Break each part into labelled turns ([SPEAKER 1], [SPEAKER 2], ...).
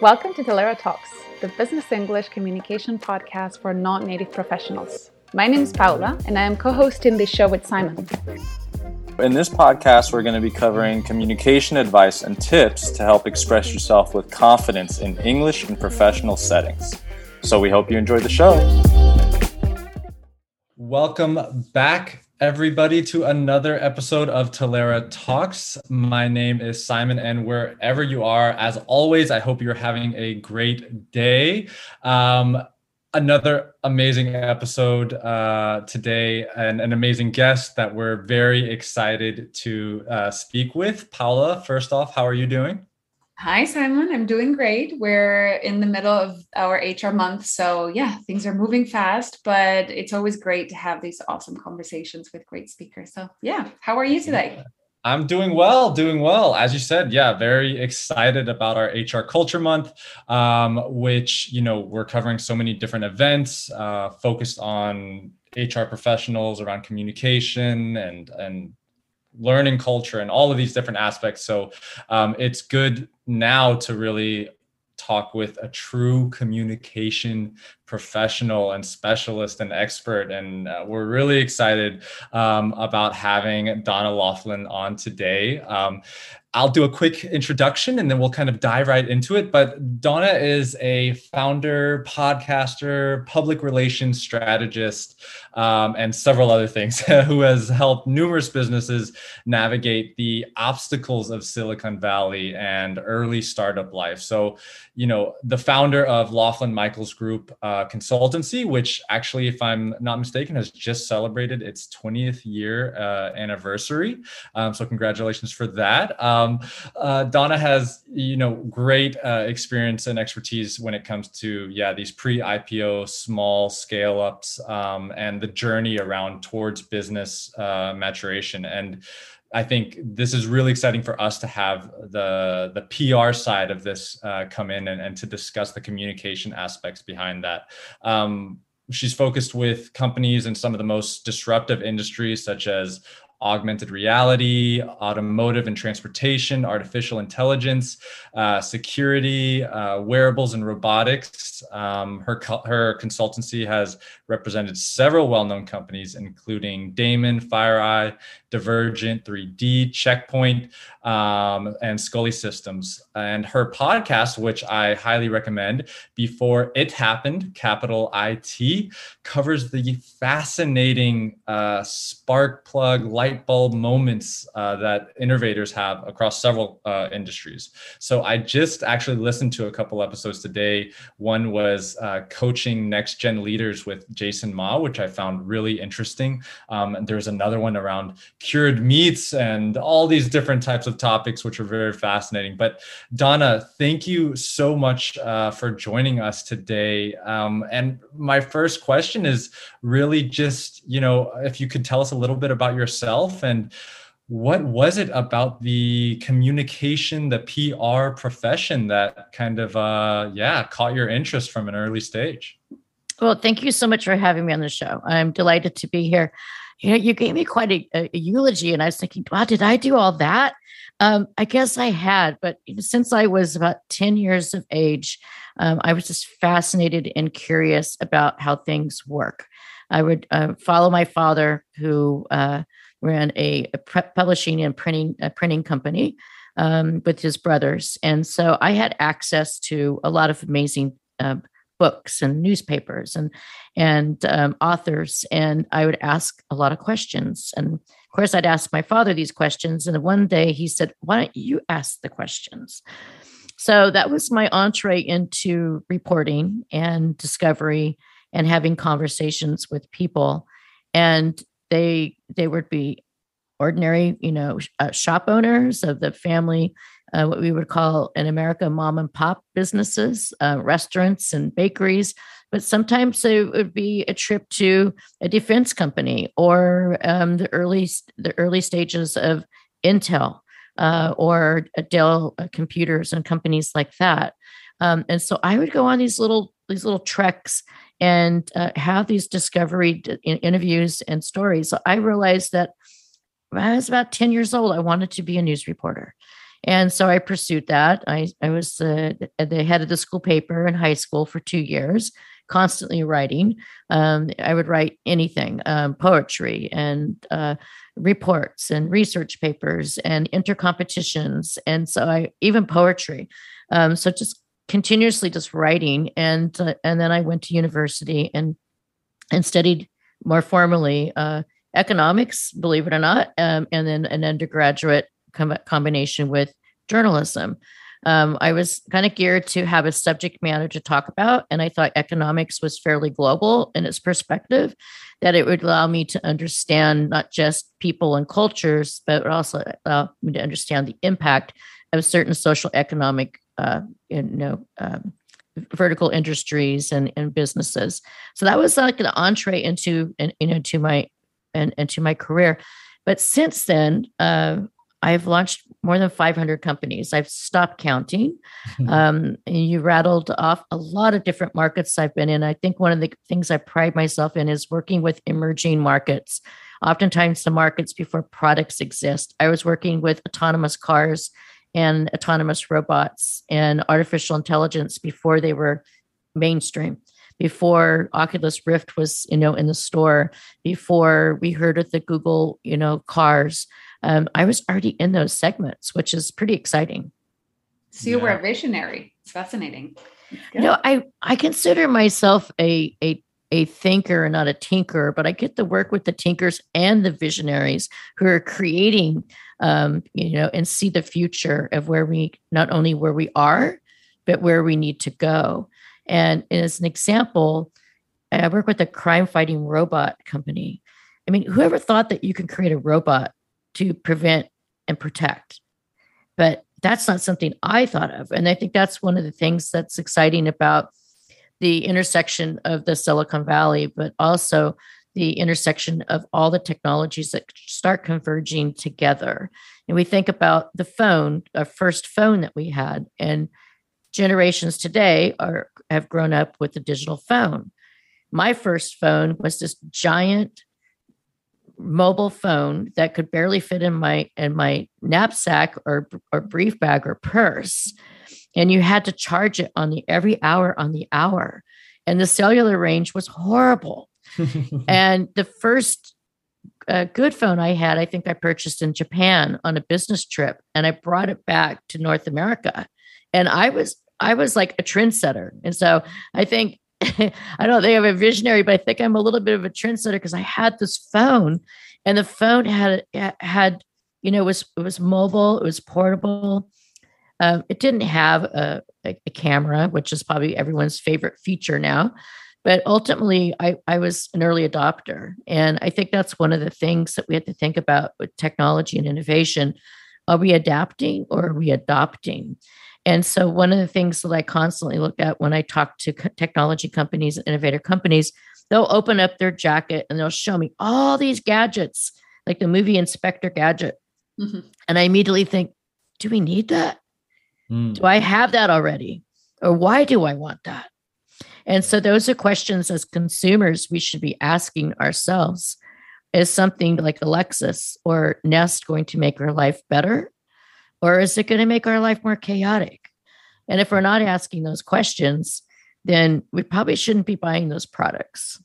[SPEAKER 1] Welcome to Talaera Talks, the business English communication podcast for non native professionals. My name is Paula, and I am co hosting this show with Simon.
[SPEAKER 2] In this podcast, we're going to be covering communication advice and tips to help express yourself with confidence in English in professional settings. So we hope you enjoy the show. Welcome back everybody to another episode of Talaera Talks. My name is Simon, and wherever you are, as always, I hope you're having a great day. Um, another amazing episode uh, today, and an amazing guest that we're very excited to uh, speak with. Paula, first off, how are you doing?
[SPEAKER 1] Hi, Simon. I'm doing great. We're in the middle of our HR month. So, yeah, things are moving fast, but it's always great to have these awesome conversations with great speakers. So, yeah, how are you today?
[SPEAKER 2] I'm doing well, doing well. As you said, yeah, very excited about our HR Culture Month, um, which, you know, we're covering so many different events uh, focused on HR professionals around communication and, and learning culture and all of these different aspects. So um, it's good now to really talk with a true communication professional and specialist and expert. And uh, we're really excited um, about having Donna Loughlin on today. Um, I'll do a quick introduction and then we'll kind of dive right into it. But Donna is a founder, podcaster, public relations strategist, um, and several other things who has helped numerous businesses navigate the obstacles of Silicon Valley and early startup life. So, you know, the founder of Loughlin Michaels Group uh, Consultancy, which actually, if I'm not mistaken, has just celebrated its 20th year uh, anniversary. Um, so, congratulations for that. Um, uh, Donna has, you know, great uh, experience and expertise when it comes to, yeah, these pre-IPO small scale ups um, and the journey around towards business uh, maturation. And I think this is really exciting for us to have the the PR side of this uh, come in and, and to discuss the communication aspects behind that. Um, she's focused with companies in some of the most disruptive industries such as augmented reality, automotive and transportation, artificial intelligence, uh, security, uh, wearables, and robotics. Um, her, her consultancy has represented several well known companies, including Damon, FireEye, Divergent, 3D, Checkpoint, um, and Skully Systems. And her podcast, which I highly recommend, Before It Happened, capital IT, covers the fascinating uh, spark plug light bulb moments uh, that innovators have across several uh, industries. So I just actually listened to a couple episodes today. One was uh, coaching next gen leaders with Jason Ma, which I found really interesting. Um, and there's another one around cured meats and all these different types of topics, which are very fascinating. But Donna, thank you so much uh, for joining us today. Um, and my first question is really just, you know, if you could tell us a little bit about yourself and what was it about the communication the pr profession that kind of uh yeah caught your interest from an early stage
[SPEAKER 3] well thank you so much for having me on the show i'm delighted to be here you know, you gave me quite a, a, eulogy, and I was thinking, wow, did I do all that? Um, I guess I had, but since I was about 10 years of age, um, I was just fascinated and curious about how things work. I would uh, follow my father, who uh, ran a, a publishing and printing printing company um, with his brothers, and so I had access to a lot of amazing uh, books and newspapers and and um, authors and i would ask a lot of questions. And of course i'd ask my father these questions and one day he said why don't you ask the questions? So that was my entree into reporting and discovery and having conversations with people. And they they would be ordinary you know uh, shop owners of the family uh, what we would call in America mom and pop businesses, uh, restaurants and bakeries. But sometimes it would be a trip to a defense company or um, the early the early stages of Intel uh, or Dell uh, computers and companies like that. Um, and so I would go on these little these little treks and uh, have these discovery interviews and stories. So I realized that when I was about 10 years old, I wanted to be a news reporter. And so I pursued that. I, I was uh, the head of the school paper in high school for two years, constantly writing. Um, I would write anything, um, poetry and uh, reports and research papers and intercompetitions. And so I even poetry. Um, so just continuously just writing. And uh, and then I went to university and and studied more formally uh, economics, believe it or not, um, and then an undergraduate com- combination with journalism. Um, I was kind of geared to have a subject matter to talk about, and I thought economics was fairly global in its perspective, that it would allow me to understand not just people and cultures, but also allow me to understand the impact of certain social economic, uh, you know, um, vertical industries and, and businesses. So that was like an entree into, and you know, to my and into my career. But since then, uh, I've launched more than 500 companies. I've stopped counting. Um, and you rattled off a lot of different markets I've been in. I think one of the things I pride myself in is working with emerging markets. Oftentimes, the markets before products exist. I was working with autonomous cars and autonomous robots and artificial intelligence before they were mainstream before Oculus Rift was, you know, in the store, before we heard of the Google, you know, cars um, I was already in those segments, which is pretty exciting.
[SPEAKER 1] So you yeah. were a visionary. It's fascinating.
[SPEAKER 3] You know, I I consider myself a a a thinker and not a tinker, but I get to work with the tinkers and the visionaries who are creating, um, you know, and see the future of where we not only where we are, but where we need to go. And as an example, I work with a crime fighting robot company. I mean, whoever thought that you can create a robot to prevent and protect. But that's not something I thought of. And I think that's one of the things that's exciting about the intersection of the Silicon Valley, but also the intersection of all the technologies that start converging together. And we think about the phone, our first phone that we had, and generations today are have grown up with the digital phone. My first phone was this giant mobile phone that could barely fit in my in my knapsack or or brief bag or purse. And you had to charge it on the every hour on the hour. And the cellular range was horrible. And the first uh, good phone i had i think i purchased in japan on a business trip and i brought it back to north america. And i was i was like a trendsetter. And so i think I don't think I'm a visionary, but I think I'm a little bit of a trendsetter because I had this phone, and the phone had had you know it was it was mobile, it was portable. Um, it didn't have a, a, a, camera, which is probably everyone's favorite feature now. But ultimately, I, I was an early adopter. And I think that's one of the things that we have to think about with technology and innovation. Are we adapting or are we adopting? And so, one of the things that I constantly look at when I talk to technology companies and innovator companies, they'll open up their jacket and they'll show me all these gadgets, like the movie Inspector Gadget. Mm-hmm. And I immediately think, do we need that? Mm. Do I have that already? Or why do I want that? And so, those are questions as consumers we should be asking ourselves. Is something like Alexa or Nest going to make our life better? Or is it going to make our life more chaotic? And if we're not asking those questions, then we probably shouldn't be buying those products.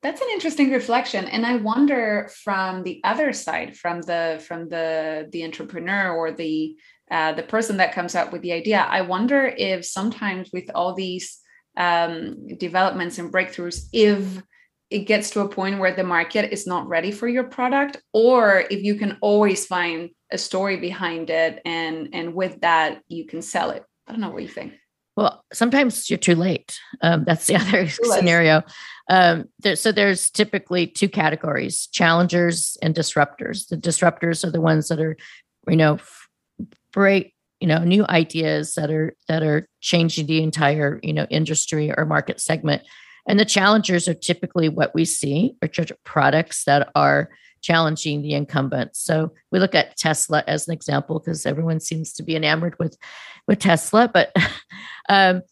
[SPEAKER 1] That's an interesting reflection. And I wonder from the other side, from the from the the entrepreneur or the uh, the person that comes up with the idea, I wonder if sometimes with all these um, developments and breakthroughs, if it gets to a point where the market is not ready for your product or if you can always find a story behind it and and with that you can sell it. I don't know what you think.
[SPEAKER 3] Well sometimes you're too late. Um, that's the other scenario. Um, there, so there's typically two categories challengers and disruptors. The disruptors are the ones that are you know great you know new ideas that are that are changing the entire you know industry or market segment and the challengers are typically what we see are products that are challenging the incumbents. So we look at Tesla as an example because everyone seems to be enamored with with Tesla, but um,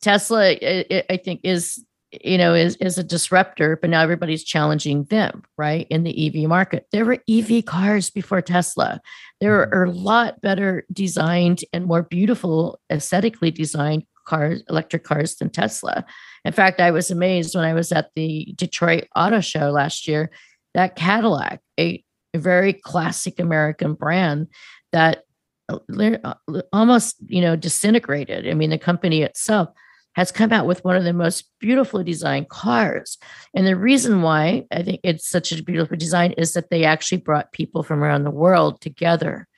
[SPEAKER 3] Tesla, it, I think, is you know, is, is a disruptor, but now everybody's challenging them, right? In the EV market. There were EV cars before Tesla. There
[SPEAKER 2] Mhm.
[SPEAKER 3] are a lot better designed and more beautiful, aesthetically designed cars, electric cars than Tesla. In fact, I was amazed when I was at the Detroit Auto Show last year that Cadillac, a, a very classic American brand that uh, uh, almost, you know, disintegrated. I mean, the company itself has come out with one of the most beautifully designed cars. And the reason why I think it's such a beautiful design is that they actually brought people from around the world together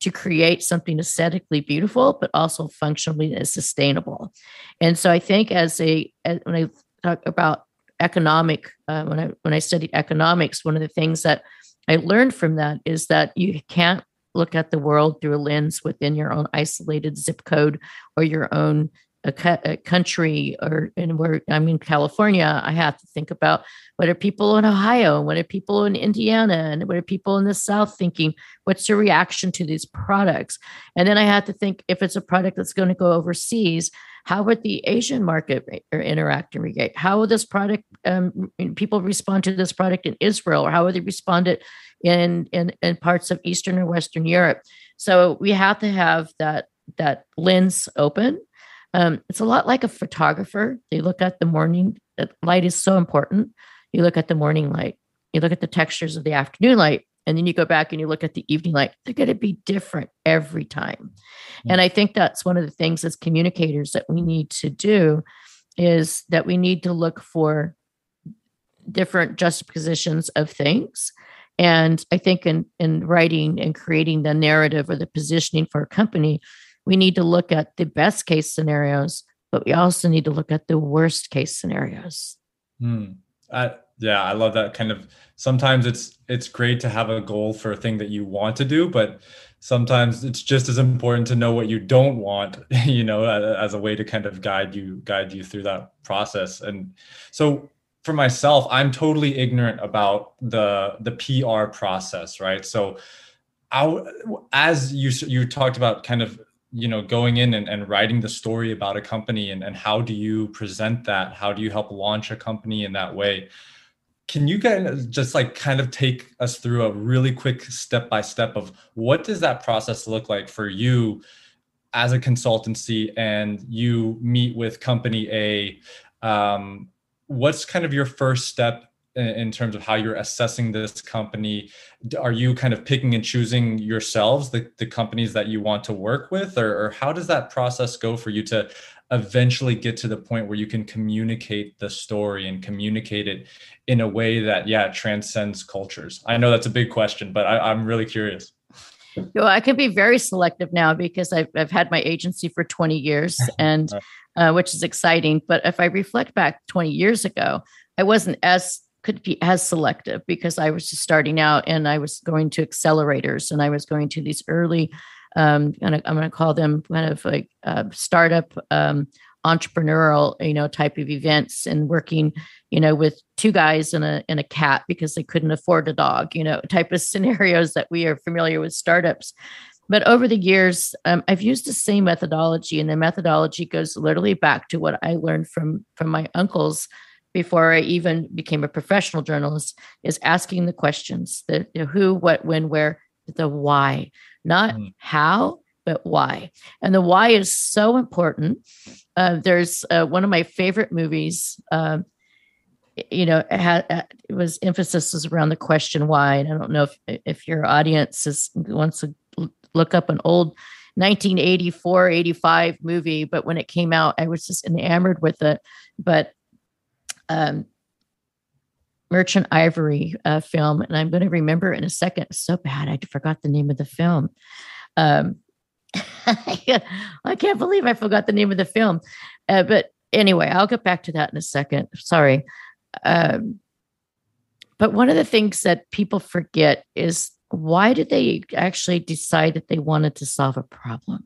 [SPEAKER 3] to create something aesthetically beautiful, but also functionally and sustainable. And so I think as a as, when I talk about economic, uh, when I when I studied economics, one of the things that I learned from that is that you can't look at the world through a lens within your own isolated zip code or your own a, a country or and where I'm in California, I have to think about what are people in Ohio and what are people in Indiana and what are people in the South thinking? What's your reaction to these products? And then I have to think if it's a product that's going to go overseas, how would the Asian market interact and react? How will this product um, people respond to this product in Israel, or how would they respond it in, in in parts of Eastern or Western Europe? So we have to have that that lens open um, it's a lot like a photographer. They look at the morning the light is so important. You look at the morning light, you look at the textures of the afternoon light, and then you go back and you look at the evening light. They're going to be different every time.
[SPEAKER 2] Mm.
[SPEAKER 3] And I think that's one of the things as communicators that we need to do is that we need to look for different juxtapositions of things. And I think in, in writing and creating the narrative or the positioning for a company, we need to look at the best case scenarios, but we also need to look at the worst case scenarios.
[SPEAKER 2] Hmm. I, yeah, I love that kind of. Sometimes it's it's great to have a goal for a thing that you want to do, but sometimes it's just as important to know what you don't want. You know, as a way to kind of guide you guide you through that process. And so, for myself, I'm totally ignorant about the the PR process, right? So, I, as you you talked about, kind of you know going in and, and writing the story about a company and, and how do you present that? How do you help launch a company in that way? Can you guys just like kind of take us through a really quick step by step of what does that process look like for you as a consultancy and you meet with company a? Um, what's kind of your first step in terms of how you're assessing this company. Are you kind of picking and choosing yourselves the, the companies that you want to work with? Or, or how does that process go for you to eventually get to the point where you can communicate the story and communicate it in a way that yeah transcends cultures? I know that's a big question but I, i'm really curious.
[SPEAKER 3] Well, I can be very selective now because I've, I've had my agency for 20 years and uh, which is exciting. But if I reflect back 20 years ago, I wasn't as could be as selective because I was just starting out and I was going to accelerators and I was going to these early, um, and I'm going to call them kind of like uh, startup um, entrepreneurial, you know, type of events and working, you know, with two guys and a and a cat because they couldn't afford a dog, you know, type of scenarios that we are familiar with startups. But over the years, um, I've used the same methodology, and the methodology goes literally back to what I learned from from my uncles before I even became a professional journalist, is asking the questions: the, the who, what, when, where, the why, not mm. how, but why. And the why is so important. Uh, there's uh, one of my favorite movies. Uh, you know, it, had, it was emphasis was around the question why. And I don't know if if your audience is wants to look up an old 1984 85 movie but when it came out i was just enamored with it but um, merchant ivory uh, film and i'm going to remember in a second so bad i forgot the name of the film um, i can't believe i forgot the name of the film uh, but anyway i'll get back to that in a second sorry um, but one of the things that people forget is why did they actually decide that they wanted to solve a problem?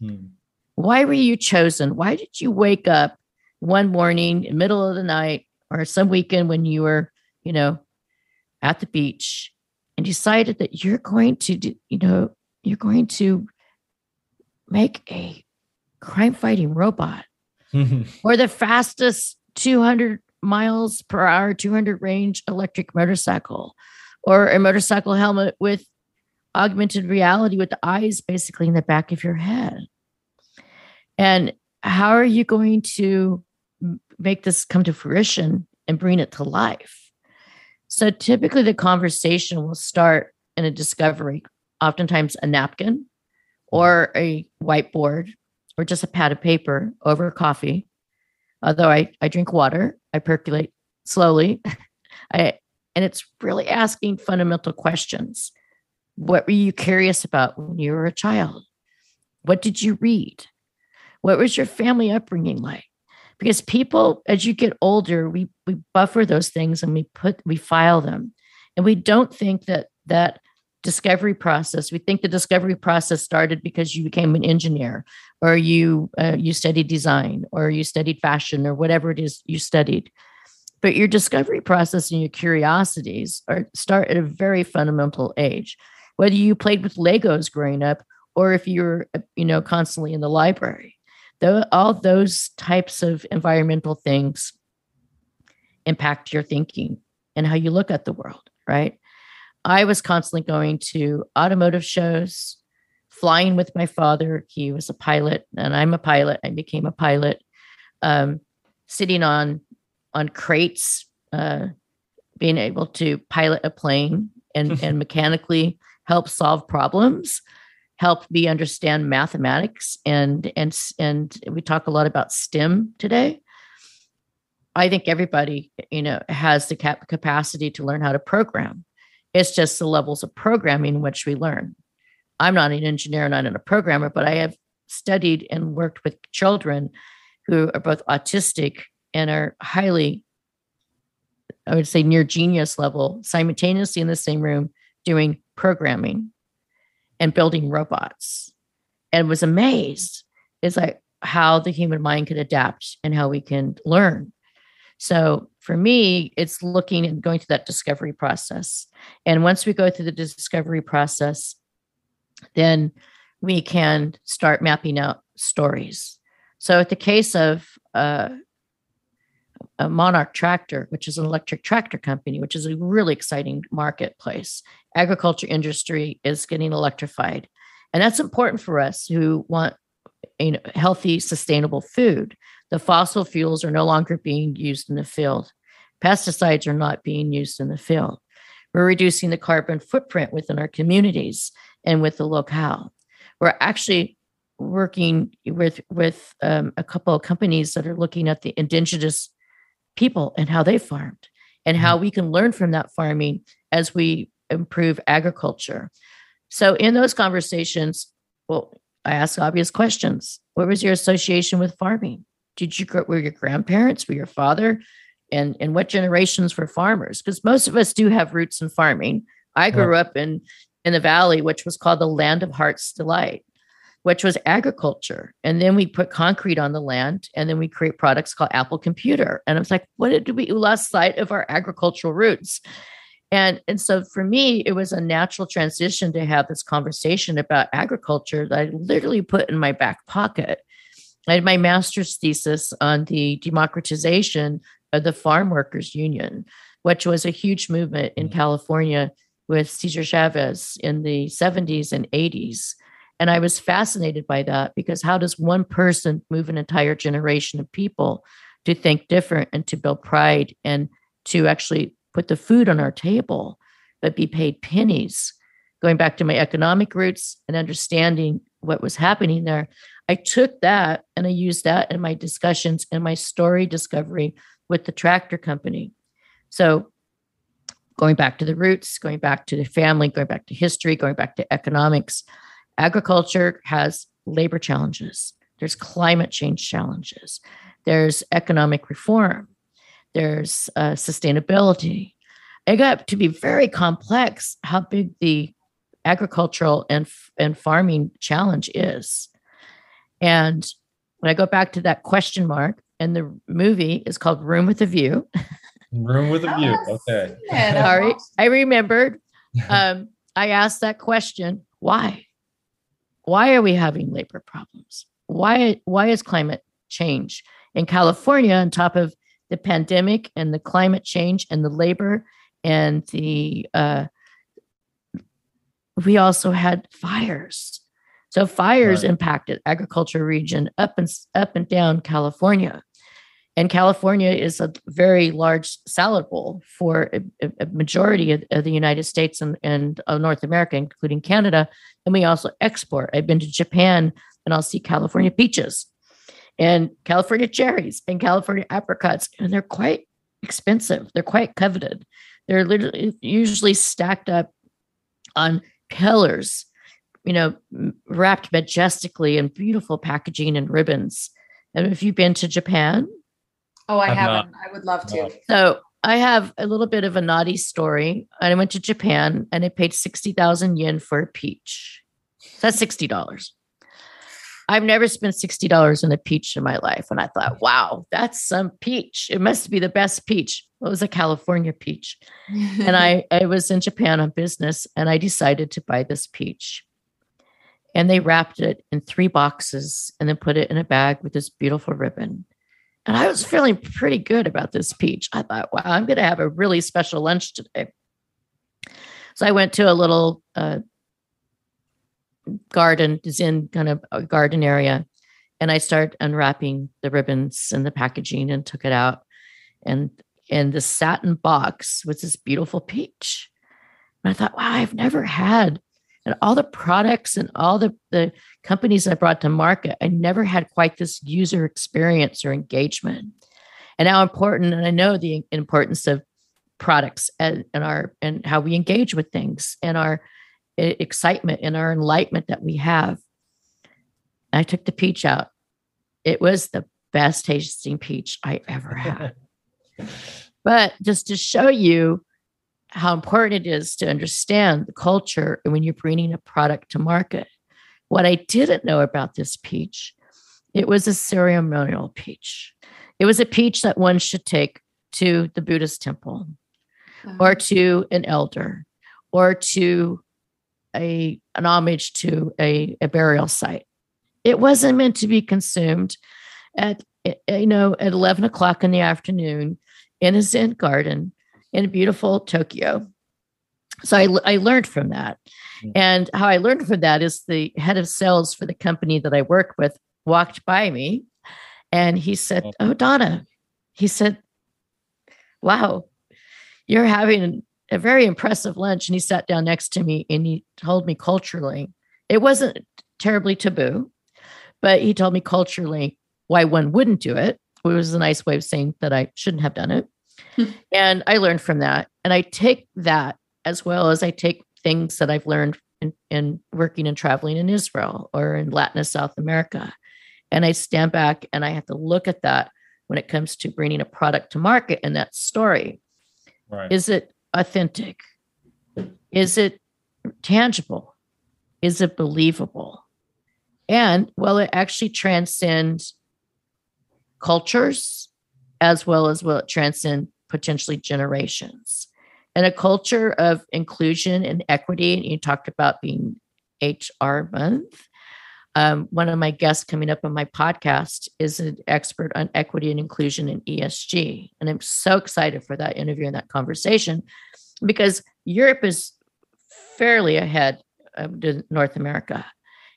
[SPEAKER 3] Hmm. Why were you chosen? Why did you wake up one morning in middle of the night or some weekend when you were, you know, at the beach and decided that you're going to, do, you know, you're going to make a crime fighting robot or the fastest 200 miles per hour, 200 range electric motorcycle or a motorcycle helmet with augmented reality with the eyes basically in the back of your head. And how are you going to make this come to fruition and bring it to life? So typically the conversation will start in a discovery, oftentimes a napkin or a whiteboard or just a pad of paper over coffee. Although I, I drink water, I percolate slowly. I and it's really asking fundamental questions. What were you curious about when you were a child? What did you read? What was your family upbringing like? Because people, as you get older, we we buffer those things and we put we file them, and we don't think that that discovery process. We think the discovery process started because you became an engineer, or you uh, you studied design, or you studied fashion, or whatever it is you studied. But your discovery process and your curiosities are start at a very fundamental age. Whether you played with Legos growing up, or if you're you know constantly in the library, though all those types of environmental things impact your thinking and how you look at the world, right? I was constantly going to automotive shows, flying with my father. He was a pilot, and I'm a pilot. I became a pilot. Um, sitting on on crates, uh, being able to pilot a plane and and mechanically help solve problems, help me understand mathematics, and and and we talk a lot about STEM today. I think everybody, you know, has the cap- capacity to learn how to program it's just the levels of programming which we learn. I'm not an engineer, not a programmer, but I have studied and worked with children who are both autistic and are highly, I would say, near genius level, simultaneously in the same room doing programming and building robots. And was amazed is like how the human mind can adapt and how we can learn so for me, it's looking and going through that discovery process. And once we go through the discovery process, then we can start mapping out stories. So, at the case of uh, a Monarch Tractor, which is an electric tractor company, which is a really exciting marketplace, agriculture industry is getting electrified, and that's important for us who want you know, healthy, sustainable food. The fossil fuels are no longer being used in the field. Pesticides are not being used in the field. We're reducing the carbon footprint within our communities and with the locale. We're actually working with with um, a couple of companies that are looking at the indigenous people and how they farmed and how mm-hmm. we can learn from that farming as we improve agriculture. So in those conversations, well, I ask obvious questions. What was your association with farming? Did you grow, were your grandparents, were your father, and and what generations were farmers? Because most of us do have roots in farming. I grew up in in the valley, which was called the land of heart's delight, which was agriculture. And then we put concrete on the land, and then we create products called Apple Computer. And I was like, what did we lost sight of our agricultural roots? And, and so for me, it was a natural transition to have this conversation about agriculture that I literally put in my back pocket. I had my master's thesis on the democratization of the Farm Workers Union, which was a huge movement in mm-hmm. California with Cesar Chavez in the 70s and 80s. And I was fascinated by that because how does one person move an entire generation of people to think different and to build pride and to actually put the food on our table, but be paid pennies. Going back to my economic roots and understanding what was happening there, I took that and I used that in my discussions and my story discovery with the tractor company. So, going back to the roots, going back to the family, going back to history, going back to economics, agriculture has labor challenges, there's climate change challenges, there's economic reform, there's uh, sustainability. It got to be very complex how big the agricultural and and farming challenge is. And when I go back to that question mark, and the movie is called Room with a View.
[SPEAKER 2] Room with a View. Okay.
[SPEAKER 3] All right. I remembered. Um, I asked that question: Why? Why are we having labor problems? Why? Why is climate change in California on top of the pandemic and the climate change and the labor and the uh, we also had fires. So fires right. impacted agriculture region up and up and down California. And California is a very large salad bowl for a, a majority of, of, the United States and, and North America, including Canada. And we also export. I've been to Japan and I'll see California peaches and California cherries and California apricots, and they're quite expensive. They're quite coveted. They're literally usually stacked up on pillars, you know, wrapped majestically in beautiful packaging and ribbons. And if you've been to Japan,
[SPEAKER 1] oh, I haven't. I would love to.
[SPEAKER 3] So I have a little bit of a naughty story. I went to Japan and I paid sixty thousand yen for a peach. That's sixty dollars. I've never spent $60 on a peach in my life. And I thought, wow, that's some peach. It must be the best peach. It was a California peach. and I, I was in Japan on business and I decided to buy this peach. And they wrapped it in three boxes and then put it in a bag with this beautiful ribbon. And I was feeling pretty good about this peach. I thought, wow, I'm going to have a really special lunch today. So I went to a little uh, garden is in kind of a garden area. And i started unwrapping the ribbons and the packaging and took it out. And and the satin box was this beautiful peach. And i thought wow i've never had. And all the products and all the, the companies i brought to market i never had quite this user experience or engagement. And how important and i know the importance of products and, and our and how we engage with things and our excitement and our enlightenment that we have. I took the peach out. It was the best tasting peach I ever had. but just to show you how important it is to understand the culture when you're bringing a product to market. What I didn't know about this peach, it was a ceremonial peach. It was a peach that one should take to the Buddhist temple or to an elder or to a an homage to a, a burial site. It wasn't meant to be consumed at eh, eh, you know at 11 o'clock in the afternoon in a Zen garden in a beautiful Tokyo. So I, I learned from that. And how I learned from that is the head of sales for the company that I work with walked by me and he said, oh, oh Donna, he said, wow, you're having a very impressive lunch and he sat down next to me and he told me culturally it wasn't terribly taboo but he told me culturally why one wouldn't do it it was a nice way of saying that i shouldn't have done it. Hmm. And i learned from that and i take that as well as i take things that i've learned in, in working and traveling in israel or in latin and south america. And i stand back and i have to look at that when it comes to bringing a product to market and that story. Right. is it authentic? Is it tangible? Is it believable? And will it actually transcend cultures as well as will it transcend potentially generations? And a culture of inclusion and equity, and you talked about being HR month. Um, one of my guests coming up on my podcast is an expert on equity and inclusion in ESG. And I'm so excited for that interview and that conversation because Europe is fairly ahead of North America.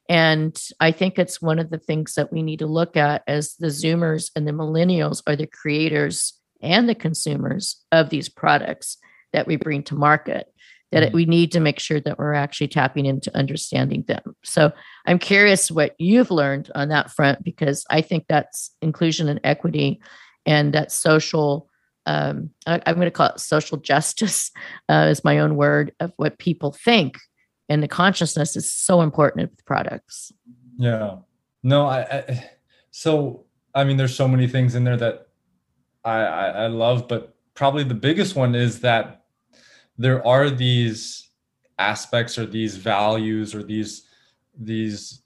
[SPEAKER 3] And I think it's one of the things that we need to look at as the Zoomers and the millennials are the creators and the consumers of these products that we bring to market that mm-hmm. we need to make sure that we're actually tapping into understanding them. So I'm curious what you've learned on that front because I think that's inclusion and equity and that social. Um, I, am going to call it social justice uh, is my own word of what people think, and the consciousness is so important with products.
[SPEAKER 2] Yeah, no, I, I so I mean, there's so many things in there that I, I, I love, but probably the biggest one is that there are these aspects or these values or these these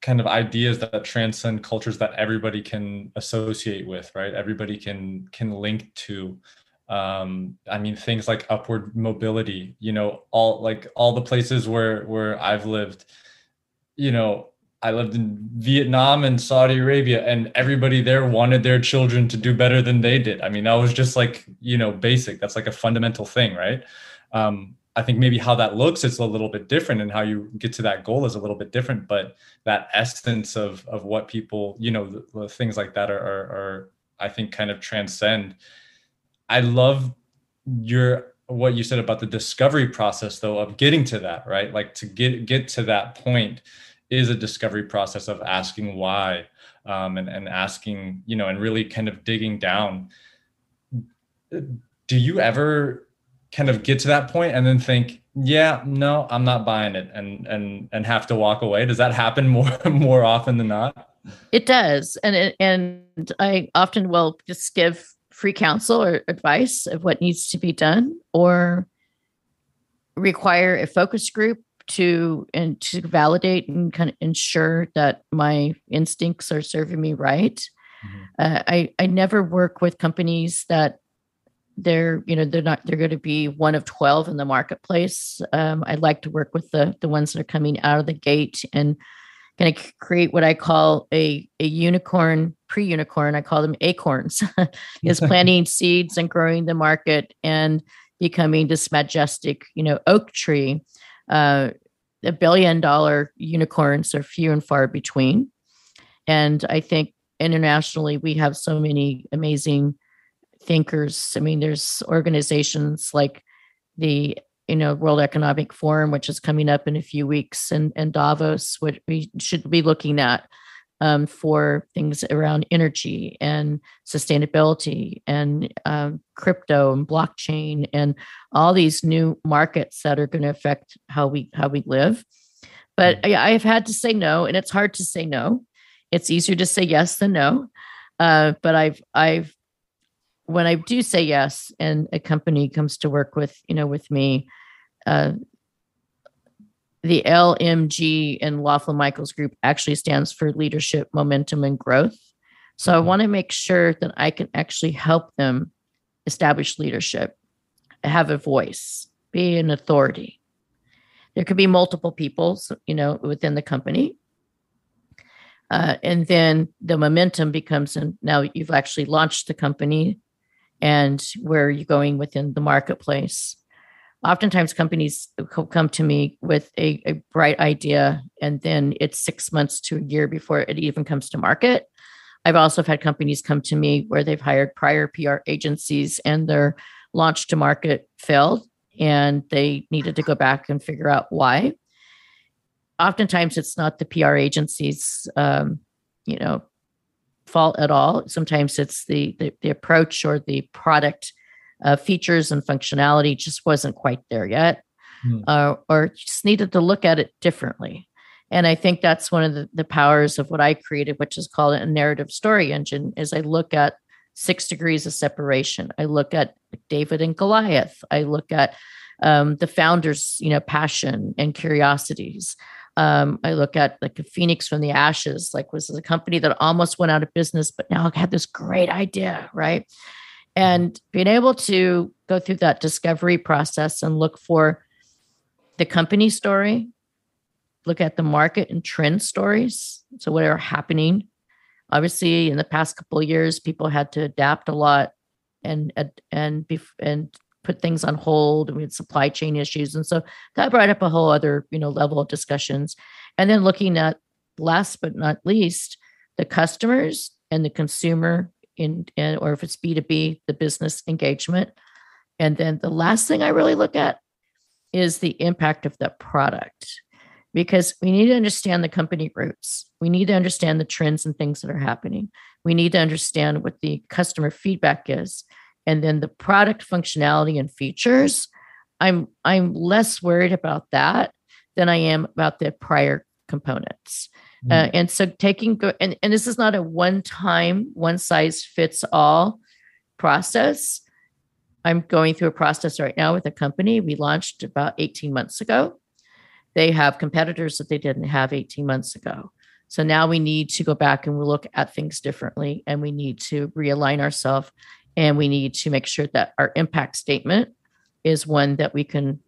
[SPEAKER 2] kind of ideas that transcend cultures that everybody can associate with right everybody can can link to um i mean things like upward mobility you know all like all the places where where i've lived you know I lived in Vietnam and Saudi Arabia, and everybody there wanted their children to do better than they did. I mean, that was just like, you know, basic. That's like a fundamental thing, right? Um, I think maybe how that looks is a little bit different, and how you get to that goal is a little bit different. But that essence of of what people, you know, the, the things like that are, are, are, I think, kind of transcend. I love your what you said about the discovery process, though, of getting to that, right? Like to get get to that point is a discovery process of asking why um, and, and asking, you know, and really kind of digging down. Do you ever kind of get to that point and then think, yeah, no, I'm not buying it and and and have to walk away? Does that happen more more often than not?
[SPEAKER 3] It does. And and I often will just give free counsel or advice of what needs to be done or require a focus group to and to validate and kind of ensure that my instincts are serving me right. Mm-hmm. Uh, I I never work with companies that they're you know they're not they're going to be one of 12 in the marketplace um, i like to work with the the ones that are coming out of the gate and going to create what i call a a unicorn pre-unicorn i call them acorns is planting seeds and growing the market and becoming this majestic you know oak tree uh, a billion dollar unicorns are few and far between. And I think internationally, we have so many amazing thinkers. I mean, there's organizations like the you know World Economic Forum, which is coming up in a few weeks, and and Davos, which we should be looking at um, for things around energy and sustainability and um, crypto and blockchain and all these new markets that are going to affect how we how we live. But mm. I, have had to say no, and it's hard to say no. It's easier to say yes than no. Uh, but I've I've when I do say yes, and a company comes to work with you know with me, uh, the LMG and Loughlin Michaels Group actually stands for leadership, momentum, and growth. So I mm-hmm. want to make sure that I can actually help them establish leadership, have a voice, be an authority. There could be multiple people, you know, within the company. Uh, and then the momentum becomes, and now you've actually launched the company and where you're going within the marketplace. Oftentimes companies come to me with a, a, bright idea and then it's six months to a year before it even comes to market. I've also had companies come to me where they've hired prior pr agencies and their launch to market failed and they needed to go back and figure out why. Oftentimes it's not the pr agencies um, you know fault at all sometimes it's the, the, the approach or the product uh, features and functionality just wasn't quite there yet, mm. uh, or just needed to look at it differently. And I think that's one of the, the powers of what I created, which is called a narrative story engine, is I look at six degrees of separation. I look at David and Goliath. I look at um, the founders, you know, passion and curiosities. Um, I look at like a phoenix from the ashes, like was a company that almost went out of business, but now had this great idea, right? and being able to go through that discovery process and look for the company story look at the market and trend stories so what are happening obviously in the past couple years people had to adapt a lot and and and put things on hold and we had supply chain issues and so that brought up a whole other you know level of discussions and then looking at last but not least the customers and the consumer in, in or if it's B2B, the business engagement. And then the last thing I really look at is the impact of the product because we need to understand the company roots. We need to understand the trends and things that are happening. We need to understand what the customer feedback is. And then the product functionality and features. I'm I'm less worried about that than I am about the prior components. Uh, mm. and so taking and, and this is not a one time one size fits all process i'm going through a process right now with a company we launched about 18 months ago they have competitors that they didn't have 18 months ago so now we need to go back and we look at things differently and we need to realign ourselves and we need to make sure that our impact statement is one that we can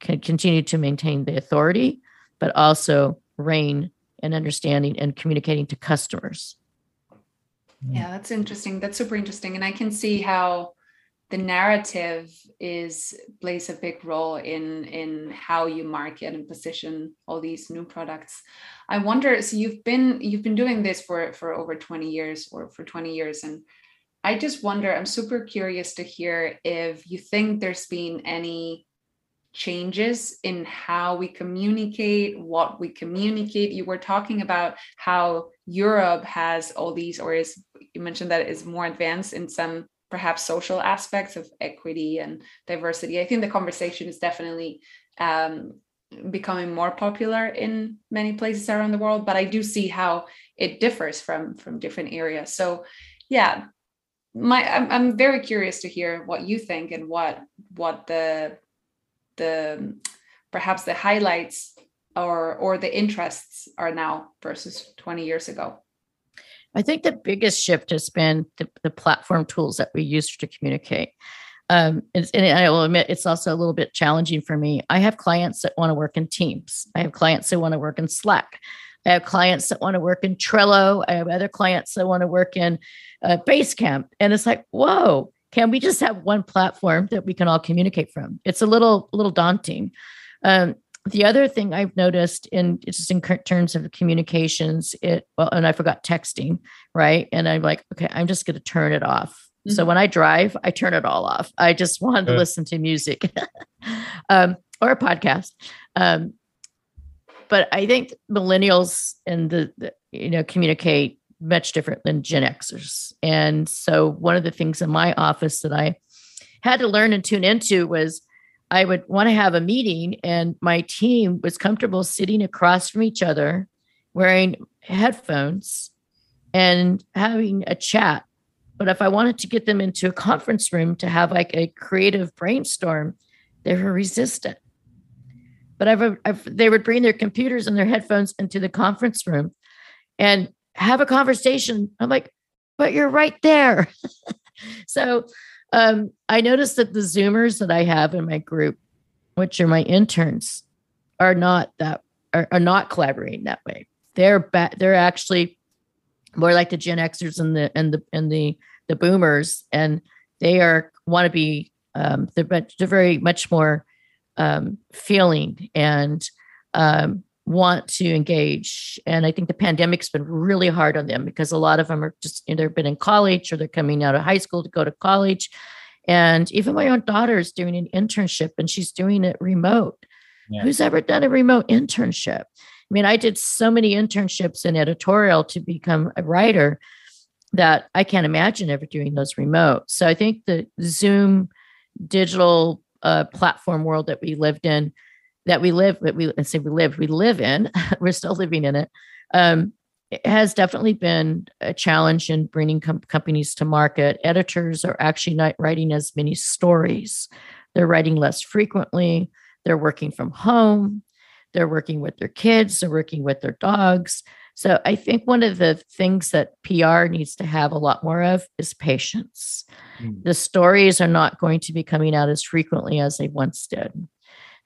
[SPEAKER 3] can continue to maintain the authority but also reign and understanding and communicating to customers.
[SPEAKER 1] Yeah, that's interesting. That's super interesting. And I can see how the narrative is plays a big role in in how you market and position all these new products i wonder so you've been you've been doing this for for over 20 years or for 20 years and i just wonder i'm super curious to hear if you think there's been any changes in how we communicate what we communicate you were talking about how europe has all these or is you mentioned that is more advanced in some perhaps social aspects of equity and diversity. I think the conversation is definitely um, becoming more popular in many places around the world, but I do see how it differs from from different areas. So, yeah, my I'm, I'm very curious to hear what you think and what what the the perhaps the highlights or or the interests are now versus 20 years ago.
[SPEAKER 3] I think the biggest shift has been the, the platform tools that we use to communicate. Um, and, and, I will admit it's also a little bit challenging for me. I have clients that want to work in Teams. I have clients that want to work in Slack. I have clients that want to work in Trello. I have other clients that want to work in uh, Basecamp. And it's like, whoa, can we just have one platform that we can all communicate from? It's a little, little daunting. Um, the other thing I've noticed in just in terms of communications, it well, and I forgot texting, right? And I'm like, okay, I'm just going to turn it off. Mm-hmm. So when I drive, I turn it all off. I just want to listen to music um, or a podcast. Um, but I think millennials and the, the you know communicate much different than Gen Xers. And so one of the things in my office that I had to learn and tune into was I would want to have a meeting, and my team was comfortable sitting across from each other, wearing headphones and having a chat. But if I wanted to get them into a conference room to have like a creative brainstorm, they were resistant. But I've, I've, they would bring their computers and their headphones into the conference room and have a conversation. I'm like, but you're right there. so um, I noticed that the Zoomers that I have in my group, which are my interns, are not that are, are not collaborating that way. They're ba- they're actually more like the Gen Xers and the and the and the the Boomers, and they are want to be um, they're they're very much more um, feeling and um, want to engage. And I think the pandemic's been really hard on them because a lot of them are just either been in college or they're coming out of high school to go to college. And even my own daughter is doing an internship and she's doing it remote. Yeah. Who's ever done a remote internship? I mean, I did so many internships in editorial to become a writer that I can't imagine ever doing those remote. So I think the Zoom digital uh, platform world that we lived in that we live that we say we live we live in we're still living in it um, it has definitely been a challenge in bringing com- companies to market. Editors are actually not writing as many stories. They're writing less frequently. They're working from home. They're working with their kids. They're working with their dogs so i think one of the things that pr needs to have a lot more of is patience mm. the stories are not going to be coming out as frequently as they once did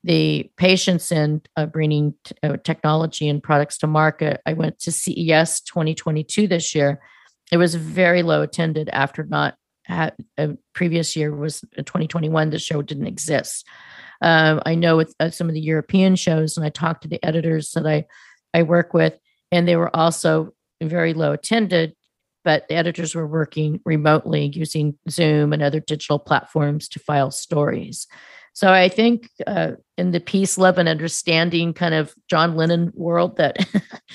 [SPEAKER 3] the patience in uh, bringing t- uh, technology and products to market. I went to CES 2022 this year. It was very low attended after not had a previous year was 2021. The show didn't exist. Um, I know with uh, some of the European shows, and I talked to the editors that I I work with, and they were also very low attended. But the editors were working remotely using Zoom and other digital platforms to file stories. So I think uh, in the peace, love, and understanding kind of John Lennon world that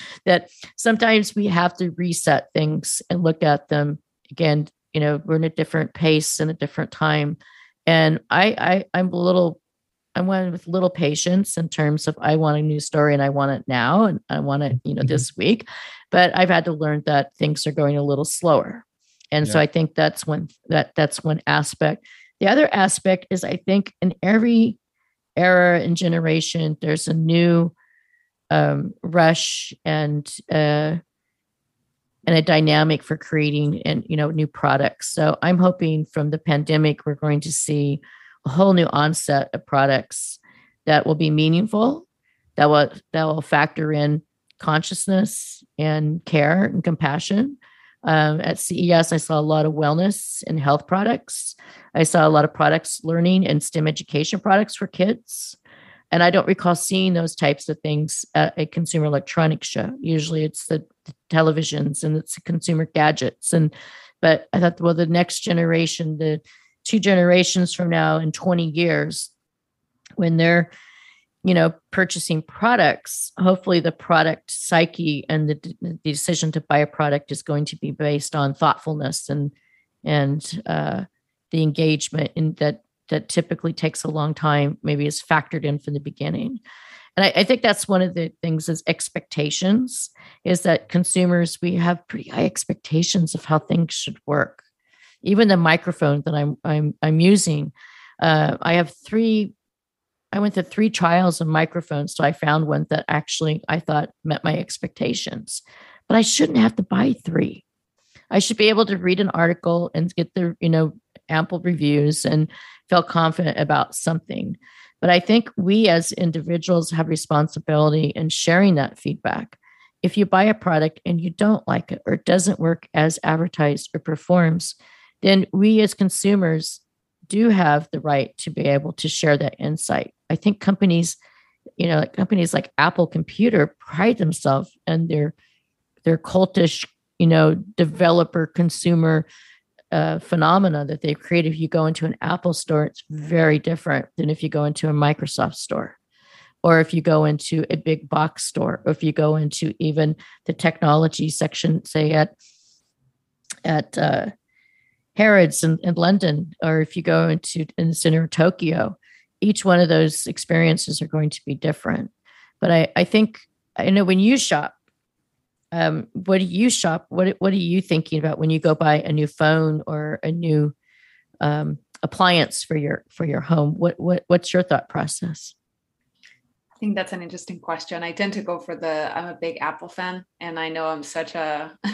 [SPEAKER 3] that sometimes we have to reset things and look at them again. You know, we're in a different pace and a different time, and I, I I'm a little I want with little patience in terms of I want a new story and I want it now and I want it, you know, mm-hmm. this week. But I've had to learn that things are going a little slower. And yeah. so I think that's one that that's one aspect. The other aspect is I think in every era and generation, there's a new um, rush and uh, and a dynamic for creating and you know new products. So I'm hoping from the pandemic we're going to see a whole new onset of products that will be meaningful, that will that will factor in consciousness and care and compassion. Um, at CES, I saw a lot of wellness and health products. I saw a lot of products, learning and STEM education products for kids. And I don't recall seeing those types of things at a consumer electronics show. Usually it's the, the televisions and it's the consumer gadgets. And but I thought, well, the next generation, the two generations from now in 20 years, when they're you know purchasing products hopefully the product psyche and the, the, decision to buy a product is going to be based on thoughtfulness and and uh, the engagement in that that typically takes a long time maybe is factored in from the beginning. And I, I think that's one of the things is expectations is that consumers we have pretty high expectations of how things should work even the microphone that i'm i'm, I'm using uh, i have three I went to three trials of microphones so I found one that actually I thought met my expectations. But I shouldn't have to buy three. I should be able to read an article and get the, you know, ample reviews and feel confident about something. But I think we as individuals have responsibility in sharing that feedback. If you buy a product and you don't like it or it doesn't work as advertised or performs, then we as consumers do have the right to be able to share that insight. I think companies, you know, companies like Apple Computer pride themselves and their their cultish, you know, developer consumer uh, phenomena that they've created. If you go into an Apple store, it's very different than if you go into a Microsoft store, or if you go into a big box store, or if you go into even the technology section, say at at uh, Harrods in, in London, or if you go into in the center of Tokyo, each one of those experiences are going to be different. But I, I think I know when you shop, um, what do you shop? What what are you thinking about when you go buy a new phone or a new um, appliance for your for your home? What what what's your thought process?
[SPEAKER 1] I think that's an interesting question. I tend to go for the. I'm a big Apple fan, and I know I'm such a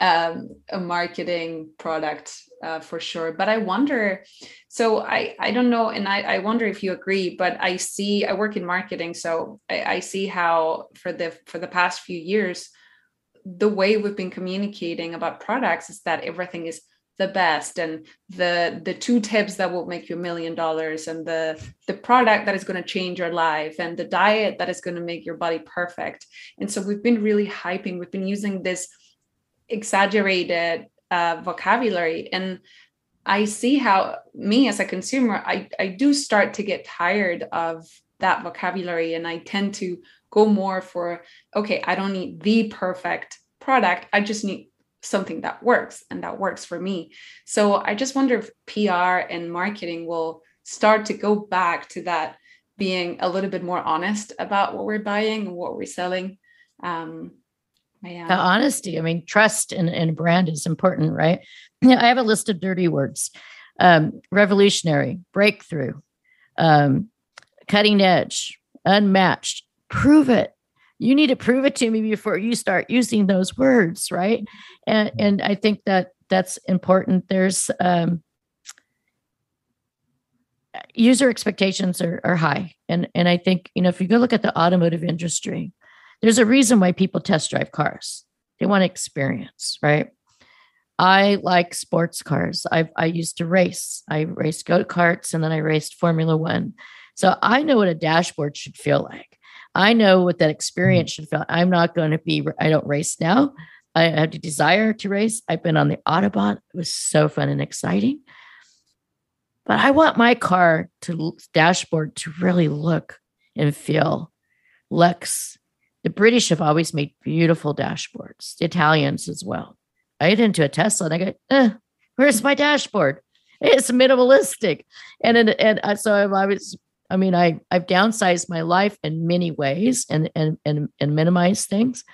[SPEAKER 1] um, a marketing product uh, for sure. But I wonder. So I I don't know, and I I wonder if you agree. But I see I work in marketing, so I, I see how for the for the past few years, the way we've been communicating about products is that everything is the best and the the two tips that will make you a million dollars and the the product that is going to change your life and the diet that is going to make your body perfect and so we've been really hyping we've been using this exaggerated uh, vocabulary and i see how me as a consumer i i do start to get tired of that vocabulary and i tend to go more for okay i don't need the perfect product i just need something that works and that works for me. So I just wonder if PR and marketing will start to go back to that being a little bit more honest about what we're buying and what we're selling. Um,
[SPEAKER 3] yeah. The honesty, I mean, trust in, in brand is important, right? Yeah, I have a list of dirty words um, revolutionary, breakthrough, um, cutting edge, unmatched. Prove it you need to prove it to me before you start using those words right and and i think that that's important there's um user expectations are, are high and and i think you know if you go look at the automotive industry there's a reason why people test drive cars they want experience right i like sports cars i i used to race i raced go-karts and then i raced formula one so i know what a dashboard should feel like I know what that experience should feel. I'm not going to be, I don't race now. I have the desire to race. I've been on the Autobahn. It was so fun and exciting. But I want my car to dashboard to really look and feel Lux. The British have always made beautiful dashboards, the Italians as well. I get into a Tesla and I go, eh, where's my dashboard? It's minimalistic. And, and, and so I was I mean, I I've downsized my life in many ways and and and and minimized things,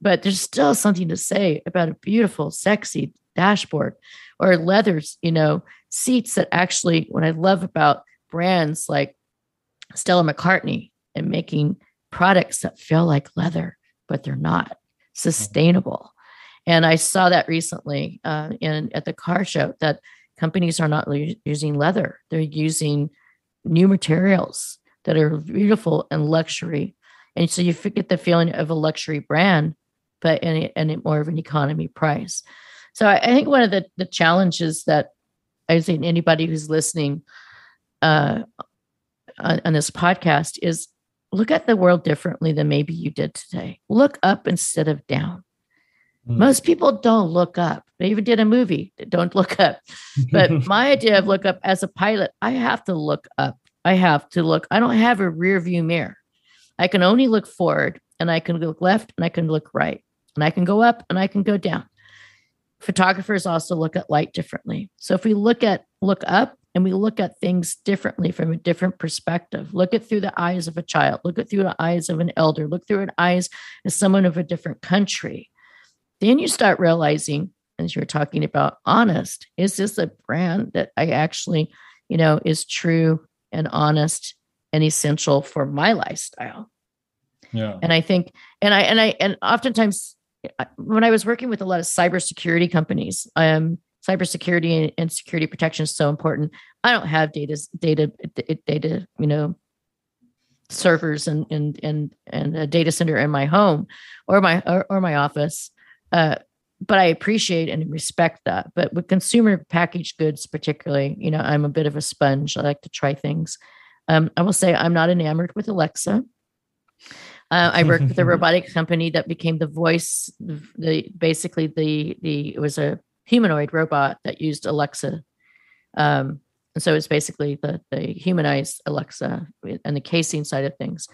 [SPEAKER 3] but there's still something to say about a beautiful, sexy dashboard or leathers, you know, seats that actually what I love about brands like Stella McCartney and making products that feel like leather, but they're not sustainable. And I saw that recently uh, in at the car show that companies are not using leather; they're using new materials that are beautiful and luxury And so you get the feeling of a luxury brand, but in, in more of an economy price. So I, I think one of the, the challenges that I think anybody who's listening uh, on, on this podcast is look at the world differently than maybe you did today. Look up instead of down. Mm. Most people don't look up. They even did a movie, don't look up. But my idea of look up as a pilot, I have to look up. I have to look. I don't have a rear view mirror. I can only look forward and I can look left and I can look right and I can go up and I can go down. Photographers also look at light differently. So if we look at look up and we look at things differently from a different perspective, look at through the eyes of a child, look at through the eyes of an elder, look through the eyes as someone of a different country, then you start realizing, as you're talking about honest, is this a brand that I actually, you know, is true and honest and essential for my lifestyle?
[SPEAKER 2] Yeah.
[SPEAKER 3] And I think, and I, and I, and oftentimes when I was working with a lot of cybersecurity companies, um, cybersecurity and security protection is so important. I don't have data, data, data, you know, servers and and and and a data center in my home or my or, or my office. Uh, but I appreciate and respect that. But with consumer packaged goods, particularly, you know, I'm a bit of a sponge. I like to try things. Um, I will say I'm not enamored with Alexa. Uh, I worked with a robotic company that became the voice, the basically the the it was a humanoid robot that used Alexa. Um, and so it's basically the the humanized Alexa and the casing side of things.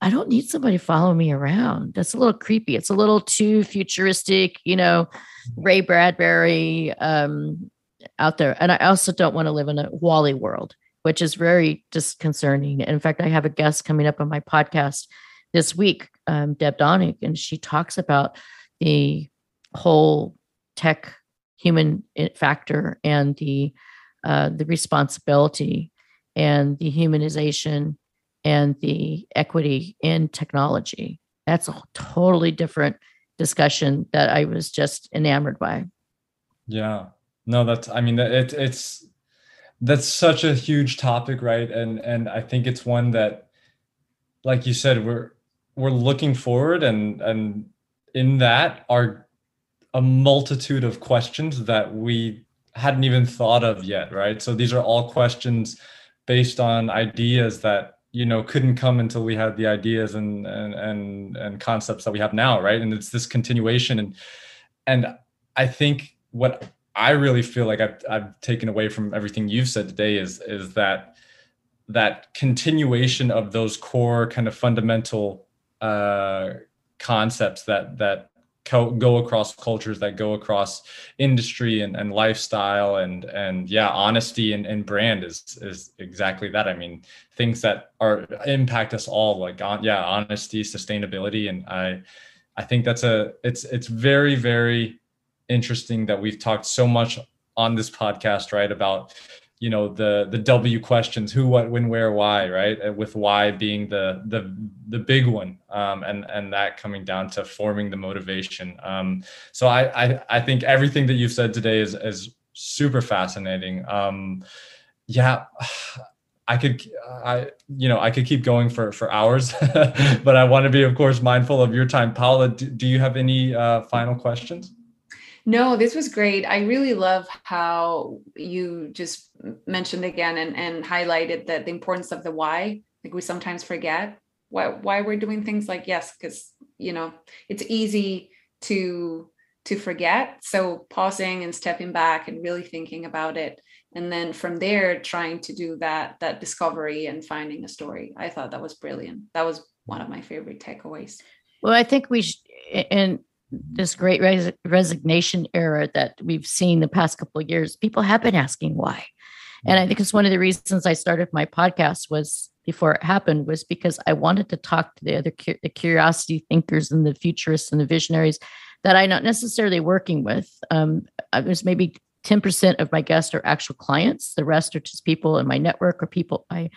[SPEAKER 3] I don't need somebody following me around. That's a little creepy. It's a little too futuristic, you know, Ray Bradbury um, out there. And I also don't want to live in a WALL-E world, which is very disconcerting. In fact, I have a guest coming up on my podcast this week, um, Deb Donick, and she talks about the whole tech human factor and the uh, the responsibility and the humanization and the equity in technology. That's a totally different discussion that I was just enamored by.
[SPEAKER 2] Yeah. No, that's I mean it it's that's such a huge topic, right? And and I think it's one that like you said we're we're looking forward and and in that are a multitude of questions that we hadn't even thought of yet right? So these are all questions based on ideas that you know couldn't come until we had the ideas and and and, and concepts that we have now right? And it's this continuation. And and i think what i really feel like i've, I've taken away from everything you've said today is is that that continuation of those core kind of fundamental uh, concepts that that go across cultures that go across industry and, and lifestyle and and yeah honesty and, and brand is is exactly that. I mean things that are impact us all like on yeah honesty sustainability and i i think that's a it's it's very very interesting that we've talked so much on this podcast right about you know the the w questions who what when where why right uh, with why being the the the big one um, and and that coming down to forming the motivation um, so I, I i think everything that you've said today is is super fascinating um, yeah I could, I, you know, I could keep going for for hours, but I want to be, of course, mindful of your time. Paula, do, do you have any uh, final questions?
[SPEAKER 1] No, this was great. I really love how you just mentioned again and, and highlighted that the importance of the why. Like we sometimes forget why why we're doing things like yes, because you know it's easy to to forget. So pausing and stepping back and really thinking about it. And then from there trying to do that that discovery and finding a story. I thought that was brilliant. That was one of my favorite takeaways.
[SPEAKER 3] Well, I think we should, and this great res- resignation era that we've seen the past couple of years, people have been asking why. And I think it's one of the reasons I started my podcast was before it happened was because I wanted to talk to the other cu- the curiosity thinkers and the futurists and the visionaries that I'm not necessarily working with. Um, there's maybe 10% of my guests are actual clients. The rest are just people in my network or people I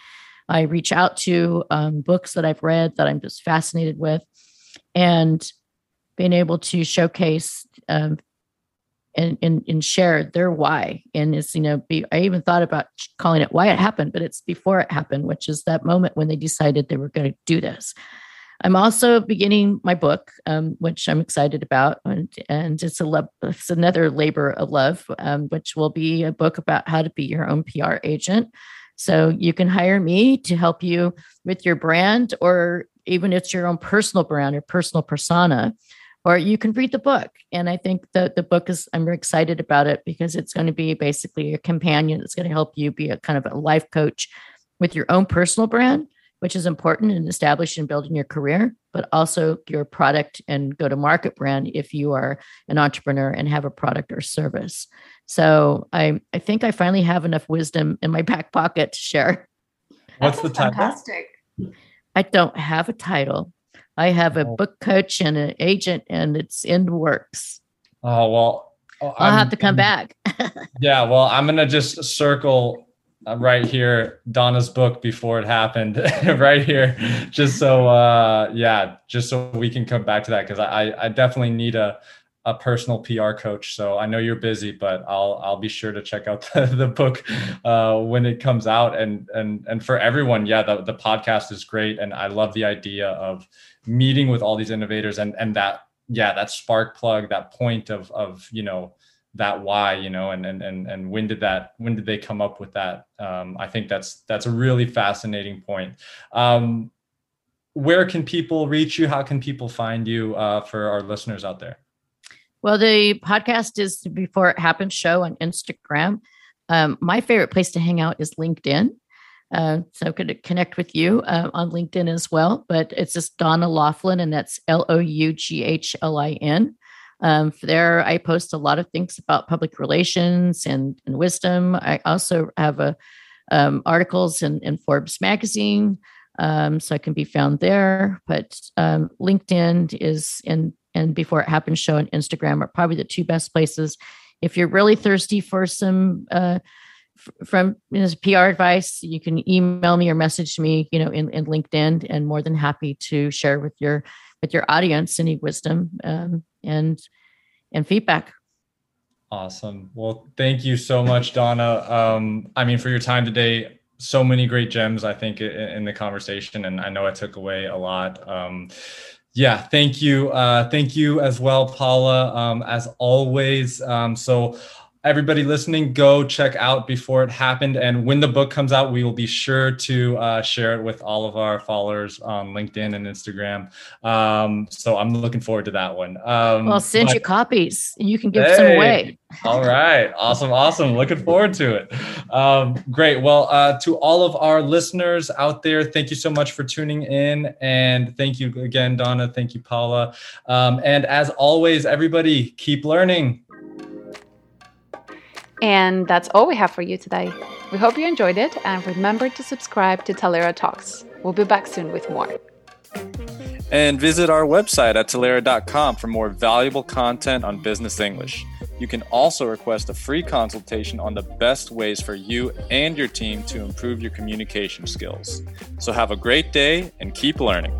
[SPEAKER 3] I reach out to, um, books that I've read that I'm just fascinated with. And being able to showcase um, and, and, and share their why. And it's, you know, be, I even thought about calling it why it happened, but it's before it happened, which is that moment when they decided they were going to do this. I'm also beginning my book, um, which I'm excited about, and, and it's a it's another labor of love, um, which will be a book about how to be your own PR agent. So you can hire me to help you with your brand, or even it's your own personal brand or personal persona, or you can read the book. And I think that the book is I'm excited about it because it's going to be basically a companion that's going to help you be a kind of a life coach with your own personal brand which is important in establishing and building your career, but also your product and go to market brand if you are an entrepreneur and have a product or service. So I, I think I finally have enough wisdom in my back pocket to share.
[SPEAKER 2] What's the title?
[SPEAKER 1] Fantastic.
[SPEAKER 3] I don't have a title. I have a
[SPEAKER 2] Oh.
[SPEAKER 3] book coach and an agent, and it's in works.
[SPEAKER 2] Oh well, oh,
[SPEAKER 3] I'll
[SPEAKER 2] I'm-
[SPEAKER 3] have to come
[SPEAKER 2] I'm-
[SPEAKER 3] back.
[SPEAKER 2] Yeah, well, I'm gonna just circle uh, right here Donna's book before it happened, right here, just so uh, yeah, just so we can come back to that because I I definitely need a a personal PR coach. So I know you're busy, but I'll I'll be sure to check out the, the book uh, when it comes out. And and and for everyone, yeah, the the podcast is great, and I love the idea of meeting with all these innovators and and that yeah that spark plug that point of of you know that why you know and and and, and when did that when did they come up with that um, i think that's that's a really fascinating point um, where can people reach you how can people find you uh, for our listeners out there
[SPEAKER 3] Well, the podcast is Before It Happens show on Instagram. Um, my favorite place to hang out is LinkedIn. Uh, so could connect with you uh, on LinkedIn as well. But it's just Donna Loughlin, and that's L O U G H L I N. Um, there, I post a lot of things about public relations and, and wisdom. I also have a um, articles in, in Forbes magazine, um, so I can be found there. But um, LinkedIn is in and Before It Happens show and Instagram are probably the two best places. If you're really thirsty for some uh, f- from you know, PR advice, you can email me or message me, you know, in, in LinkedIn, and more than happy to share with your with your audience any wisdom um, and and feedback.
[SPEAKER 2] Awesome. Well, thank you so much, Donna. Um, I mean, for your time today, so many great gems, I think, i- in the conversation. And I know I took away a lot. Um, yeah, thank you. Uh, thank you as well, Paula, um, as always. Um, so, everybody listening, go check out Before It Happened. And when the book comes out, we will be sure to uh, share it with all of our followers on LinkedIn and Instagram. Um, so, I'm looking forward to that one. Um,
[SPEAKER 3] Well, I'll send
[SPEAKER 2] but-
[SPEAKER 3] you copies and you can give some away.
[SPEAKER 2] all right. Awesome. Awesome. Looking forward to it. Um, great. Well, uh, to all of our listeners out there, thank you so much for tuning in. And thank you again, Donna. Thank you, Paula. Um, and as always, everybody, keep learning.
[SPEAKER 4] And that's all we have for you today. We hope you enjoyed it and remember to subscribe to Talaera Talks. We'll be back soon with more.
[SPEAKER 5] And visit our website at Talaera.com for more valuable content on business English. You can also request a free consultation on the best ways for you and your team to improve your communication skills. So have a great day and keep learning.